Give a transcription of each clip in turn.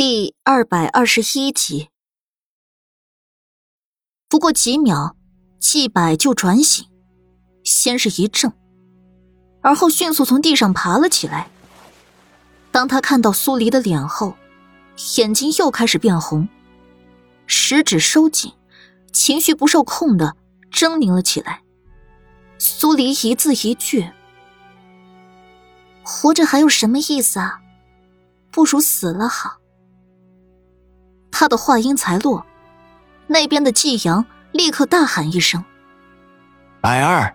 第二百二十一集。不过几秒，季柏就转醒，先是一怔，而后迅速从地上爬了起来。当他看到苏黎的脸后，眼睛又开始变红，食指收紧，情绪不受控的狰狞了起来。苏黎一字一句：“活着还有什么意思啊？不如死了好。”他的话音才落，那边的季阳立刻大喊一声：“百儿！”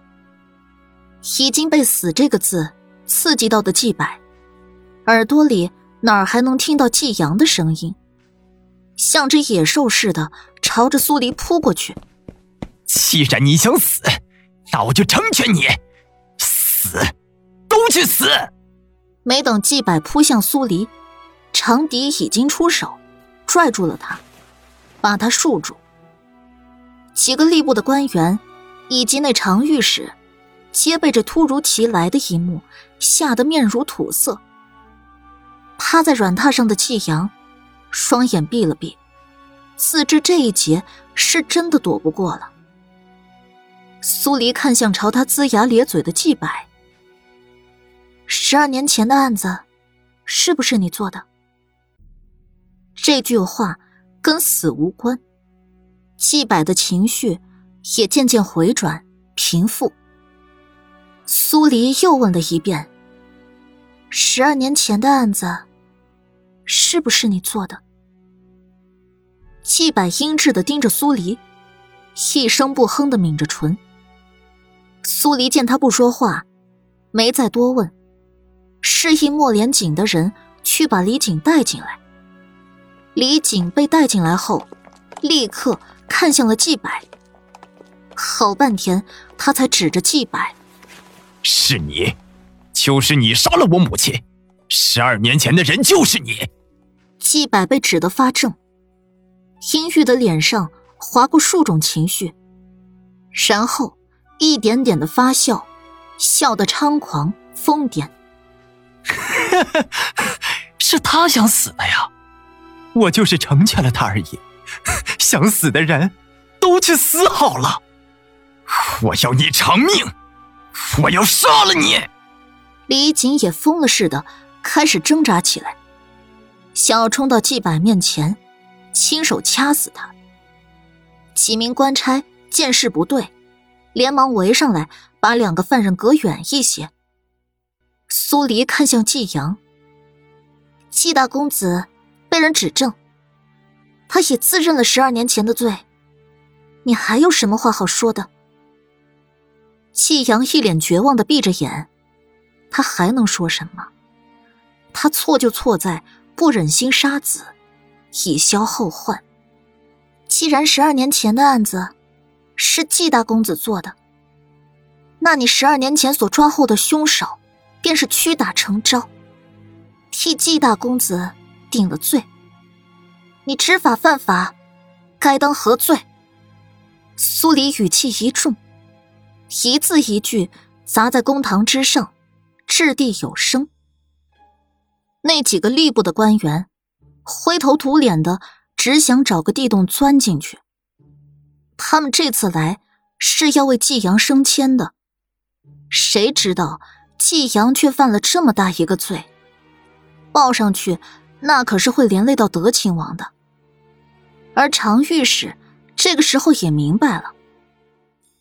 已经被“死”这个字刺激到的季百，耳朵里哪儿还能听到季阳的声音？像只野兽似的朝着苏黎扑过去。既然你想死，那我就成全你，死，都去死！没等季柏扑向苏黎，长笛已经出手。拽住了他，把他束住。几个吏部的官员以及那常御史，皆被这突如其来的一幕吓得面如土色。趴在软榻上的季阳，双眼闭了闭，自知这一劫是真的躲不过了。苏黎看向朝他龇牙咧嘴的季柏：“十二年前的案子，是不是你做的？”这句话跟死无关，季柏的情绪也渐渐回转平复。苏黎又问了一遍：“十二年前的案子，是不是你做的？”季柏阴鸷的盯着苏黎，一声不哼的抿着唇。苏黎见他不说话，没再多问，示意莫连锦的人去把李锦带进来。李锦被带进来后，立刻看向了季柏。好半天，他才指着季柏：“是你，就是你杀了我母亲，十二年前的人就是你。”季柏被指得发怔，阴郁的脸上划过数种情绪，然后一点点的发笑，笑得猖狂疯癫。是他想死的呀。我就是成全了他而已，想死的人，都去死好了！我要你偿命，我要杀了你！李锦也疯了似的开始挣扎起来，想要冲到季柏面前，亲手掐死他。几名官差见势不对，连忙围上来，把两个犯人隔远一些。苏黎看向季阳，季大公子。被人指证，他也自认了十二年前的罪，你还有什么话好说的？季阳一脸绝望的闭着眼，他还能说什么？他错就错在不忍心杀子，以消后患。既然十二年前的案子是季大公子做的，那你十二年前所抓获的凶手，便是屈打成招，替季大公子。定了罪，你知法犯法，该当何罪？苏黎语气一重，一字一句砸在公堂之上，掷地有声。那几个吏部的官员灰头土脸的，只想找个地洞钻进去。他们这次来是要为季阳升迁的，谁知道季阳却犯了这么大一个罪，报上去。那可是会连累到德亲王的。而常御史这个时候也明白了，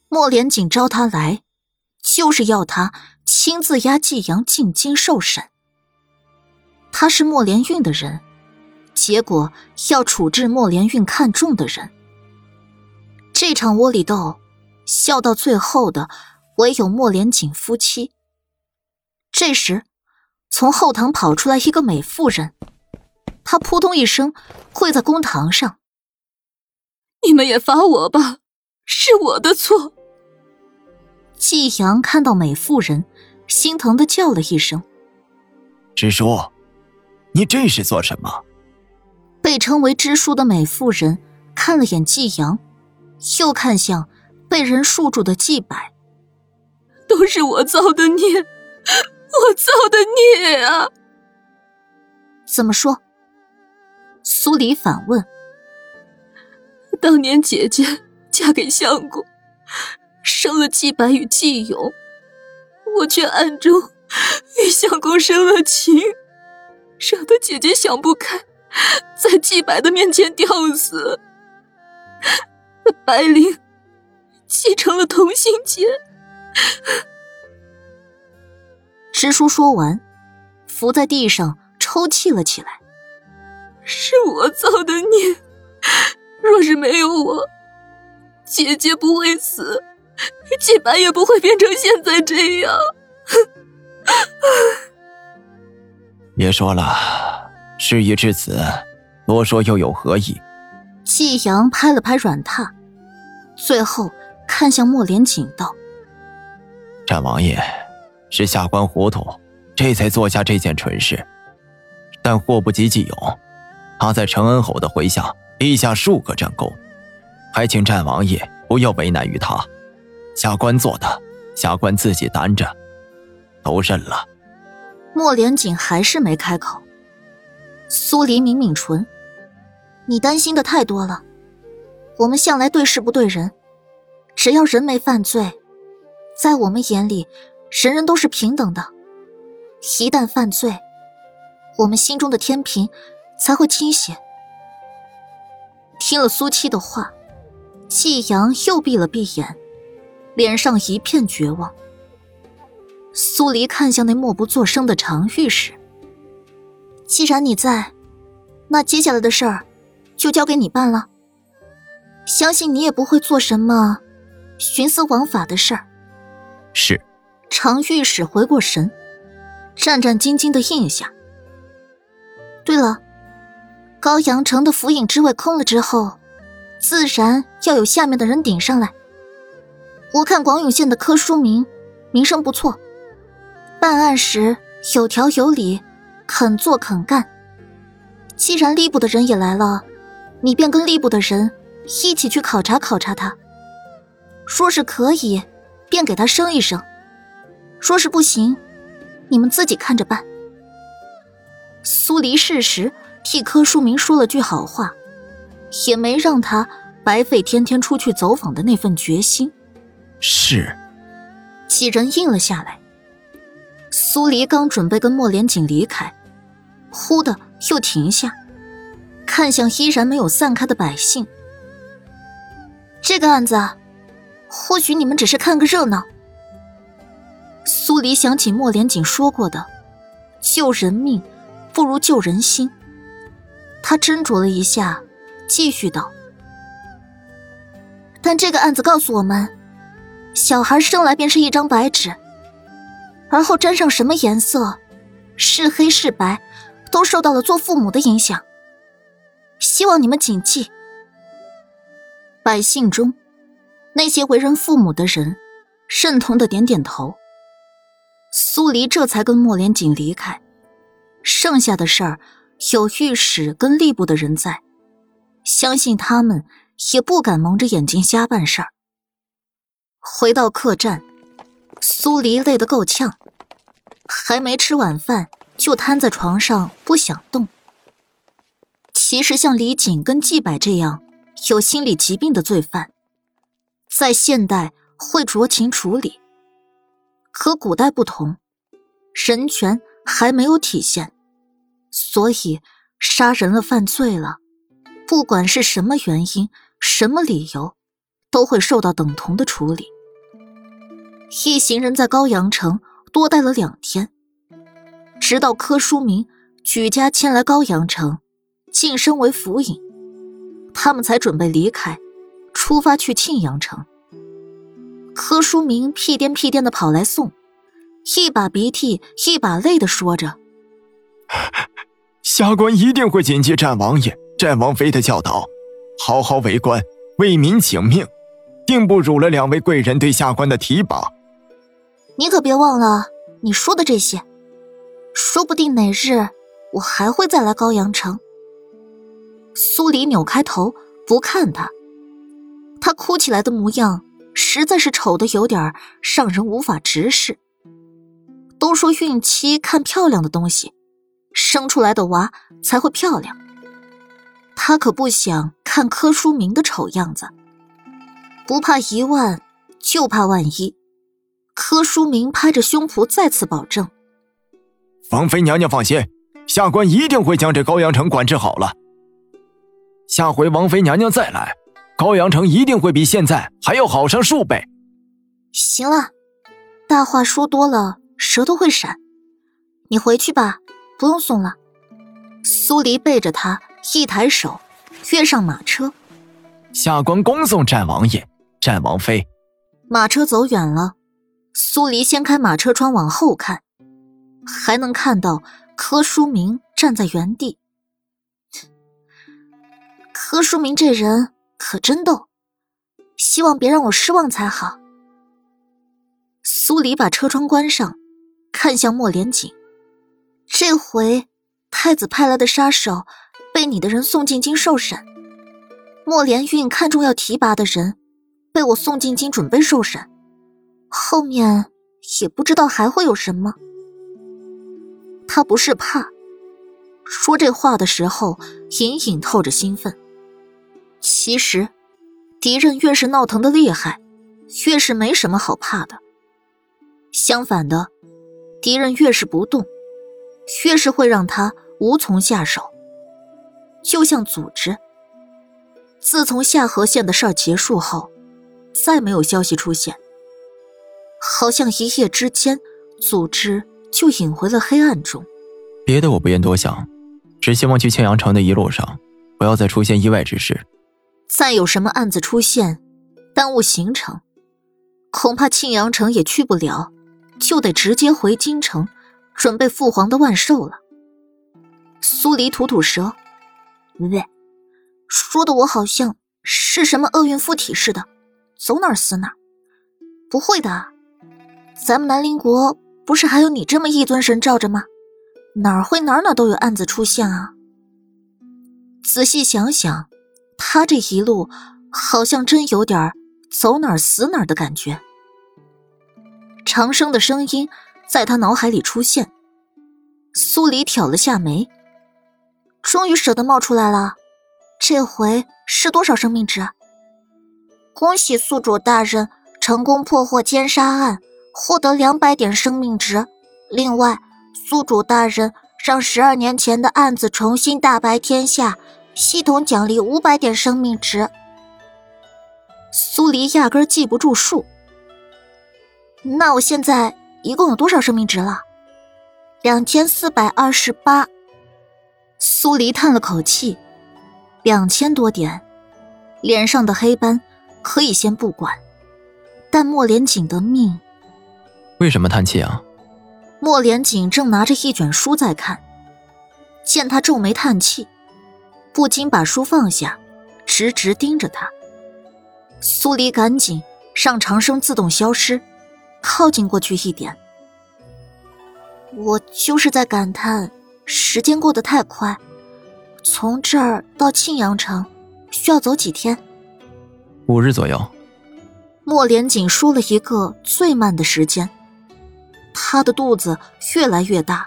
莫连锦招他来，就是要他亲自押季阳进京受审。他是莫连运的人，结果要处置莫连运看中的人。这场窝里斗，笑到最后的唯有莫连锦夫妻。这时，从后堂跑出来一个美妇人。他扑通一声跪在公堂上。你们也罚我吧，是我的错。季阳看到美妇人，心疼的叫了一声：“支书，你这是做什么？”被称为支书的美妇人看了眼季阳，又看向被人束住的季柏：“都是我造的孽，我造的孽啊！”怎么说？苏黎反问：“当年姐姐嫁给相公，生了季白与季勇，我却暗中与相公生了情，惹得姐姐想不开，在季白的面前吊死。白灵继承了同心结。”支书说完，伏在地上抽泣了起来。是我造的孽，若是没有我，姐姐不会死，季白也不会变成现在这样。别说了，事已至此，多说又有何意？季阳拍了拍软榻，最后看向莫连锦道：“战王爷是下官糊涂，这才做下这件蠢事，但祸不及季勇。”他在承恩侯的麾下立下数个战功，还请战王爷不要为难于他。下官做的，下官自己担着，都认了。莫连锦还是没开口。苏黎抿抿唇：“你担心的太多了。我们向来对事不对人，只要人没犯罪，在我们眼里，人人都是平等的。一旦犯罪，我们心中的天平。”才会清醒。听了苏七的话，季阳又闭了闭眼，脸上一片绝望。苏黎看向那默不作声的常御史：“既然你在，那接下来的事儿就交给你办了。相信你也不会做什么徇私枉法的事儿。”是。常御史回过神，战战兢兢的应下。对了。高阳城的府尹之位空了之后，自然要有下面的人顶上来。我看广永县的柯书明名声不错，办案时有条有理，肯做肯干。既然吏部的人也来了，你便跟吏部的人一起去考察考察他。说是可以，便给他升一升；说是不行，你们自己看着办。苏黎适时。替柯书明说了句好话，也没让他白费天天出去走访的那份决心。是，几人应了下来。苏黎刚准备跟莫连锦离开，忽的又停下，看向依然没有散开的百姓。这个案子，或许你们只是看个热闹。苏黎想起莫连锦说过的：“救人命，不如救人心。”他斟酌了一下，继续道：“但这个案子告诉我们，小孩生来便是一张白纸，而后沾上什么颜色，是黑是白，都受到了做父母的影响。希望你们谨记。”百姓中，那些为人父母的人认同的点点头。苏黎这才跟莫连锦离开，剩下的事儿。有御史跟吏部的人在，相信他们也不敢蒙着眼睛瞎办事儿。回到客栈，苏黎累得够呛，还没吃晚饭就瘫在床上不想动。其实像李锦跟季柏这样有心理疾病的罪犯，在现代会酌情处理，可古代不同，人权还没有体现。所以，杀人了、犯罪了，不管是什么原因、什么理由，都会受到等同的处理。一行人在高阳城多待了两天，直到柯书明举家迁来高阳城，晋升为府尹，他们才准备离开，出发去庆阳城。柯书明屁颠屁颠的跑来送，一把鼻涕一把泪的说着。下官一定会谨记战王爷、战王妃的教导，好好为官，为民请命，定不辱了两位贵人对下官的提拔。你可别忘了你说的这些，说不定哪日我还会再来高阳城。苏黎扭开头不看他，他哭起来的模样实在是丑的有点让人无法直视。都说孕期看漂亮的东西。生出来的娃才会漂亮。他可不想看柯书明的丑样子。不怕一万，就怕万一。柯书明拍着胸脯再次保证：“王妃娘娘放心，下官一定会将这高阳城管制好了。下回王妃娘娘再来，高阳城一定会比现在还要好上数倍。”行了，大话说多了，舌头会闪。你回去吧，不用送了。苏黎背着他，一抬手，跃上马车。下官恭送战王爷。战王妃，马车走远了，苏黎掀开马车窗往后看，还能看到柯书明站在原地。柯书明这人可真逗，希望别让我失望才好。苏黎把车窗关上，看向莫连锦，这回太子派来的杀手被你的人送进京受审，莫连运看中要提拔的人。被我送进京准备受审，后面也不知道还会有什么。他不是怕，说这话的时候隐隐透着兴奋。其实，敌人越是闹腾的厉害，越是没什么好怕的。相反的，敌人越是不动，越是会让他无从下手。就像组织，自从下河县的事儿结束后。再没有消息出现，好像一夜之间，组织就隐回了黑暗中。别的我不愿多想，只希望去庆阳城的一路上，不要再出现意外之事。再有什么案子出现，耽误行程，恐怕庆阳城也去不了，就得直接回京城，准备父皇的万寿了。苏黎吐吐舌，喂，说的我好像是什么厄运附体似的。走哪死哪，不会的，咱们南陵国不是还有你这么一尊神罩着吗？哪儿会哪哪都有案子出现啊？仔细想想，他这一路好像真有点走哪死哪的感觉。长生的声音在他脑海里出现，苏黎挑了下眉，终于舍得冒出来了，这回是多少生命值？恭喜宿主大人成功破获奸杀案，获得两百点生命值。另外，宿主大人让十二年前的案子重新大白天下，系统奖励五百点生命值。苏黎压根记不住数，那我现在一共有多少生命值了？两千四百二十八。苏黎叹了口气，两千多点，脸上的黑斑。可以先不管，但莫连锦的命，为什么叹气啊？莫连锦正拿着一卷书在看，见他皱眉叹气，不禁把书放下，直直盯着他。苏黎赶紧让长生自动消失，靠近过去一点。我就是在感叹时间过得太快，从这儿到庆阳城需要走几天？五日左右，莫连锦说了一个最慢的时间。他的肚子越来越大，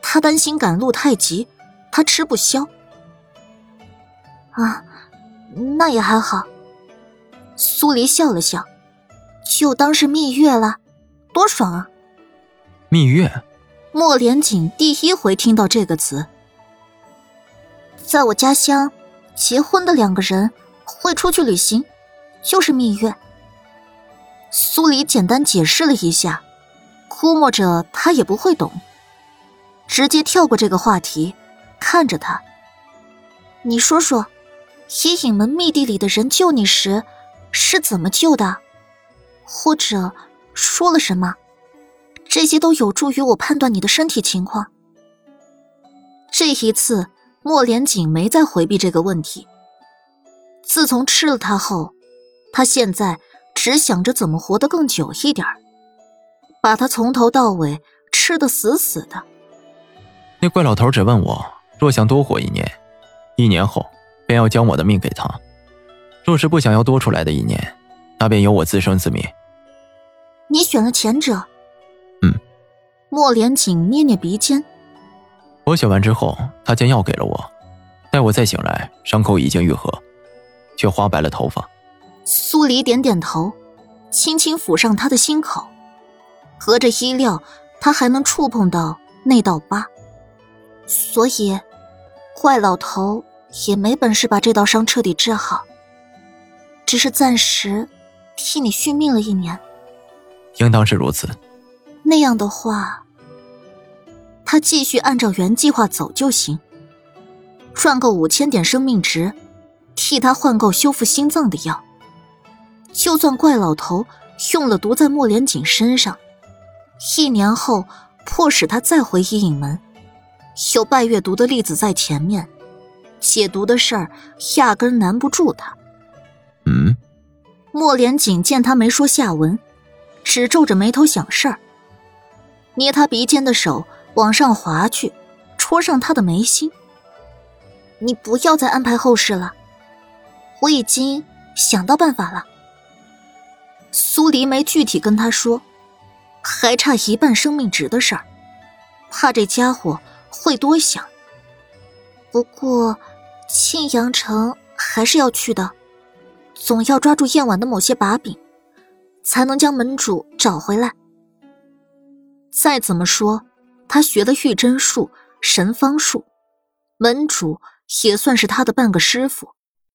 他担心赶路太急，他吃不消。啊，那也还好。苏黎笑了笑，就当是蜜月了，多爽啊！蜜月。莫连锦第一回听到这个词，在我家乡，结婚的两个人会出去旅行。就是蜜月。苏黎简单解释了一下，估摸着他也不会懂，直接跳过这个话题，看着他。你说说，黑影门密地里的人救你时是怎么救的，或者说了什么？这些都有助于我判断你的身体情况。这一次，莫连锦没再回避这个问题。自从吃了他后。他现在只想着怎么活得更久一点把他从头到尾吃得死死的。那怪老头只问我，若想多活一年，一年后便要将我的命给他；若是不想要多出来的一年，那便由我自生自灭。你选了前者。嗯。莫连锦捏捏鼻尖。我选完之后，他将药给了我，待我再醒来，伤口已经愈合，却花白了头发。苏黎点点头，轻轻抚上他的心口，隔着衣料，他还能触碰到那道疤。所以，怪老头也没本事把这道伤彻底治好，只是暂时替你续命了一年。应当是如此。那样的话，他继续按照原计划走就行。赚够五千点生命值，替他换购修复心脏的药。就算怪老头用了毒在莫连锦身上，一年后迫使他再回阴影门，有拜月毒的例子在前面，解毒的事儿压根难不住他。嗯，莫连锦见他没说下文，只皱着眉头想事儿，捏他鼻尖的手往上滑去，戳上他的眉心。你不要再安排后事了，我已经想到办法了。苏黎没具体跟他说，还差一半生命值的事儿，怕这家伙会多想。不过，庆阳城还是要去的，总要抓住燕婉的某些把柄，才能将门主找回来。再怎么说，他学的玉针术、神方术，门主。也算是他的半个师傅。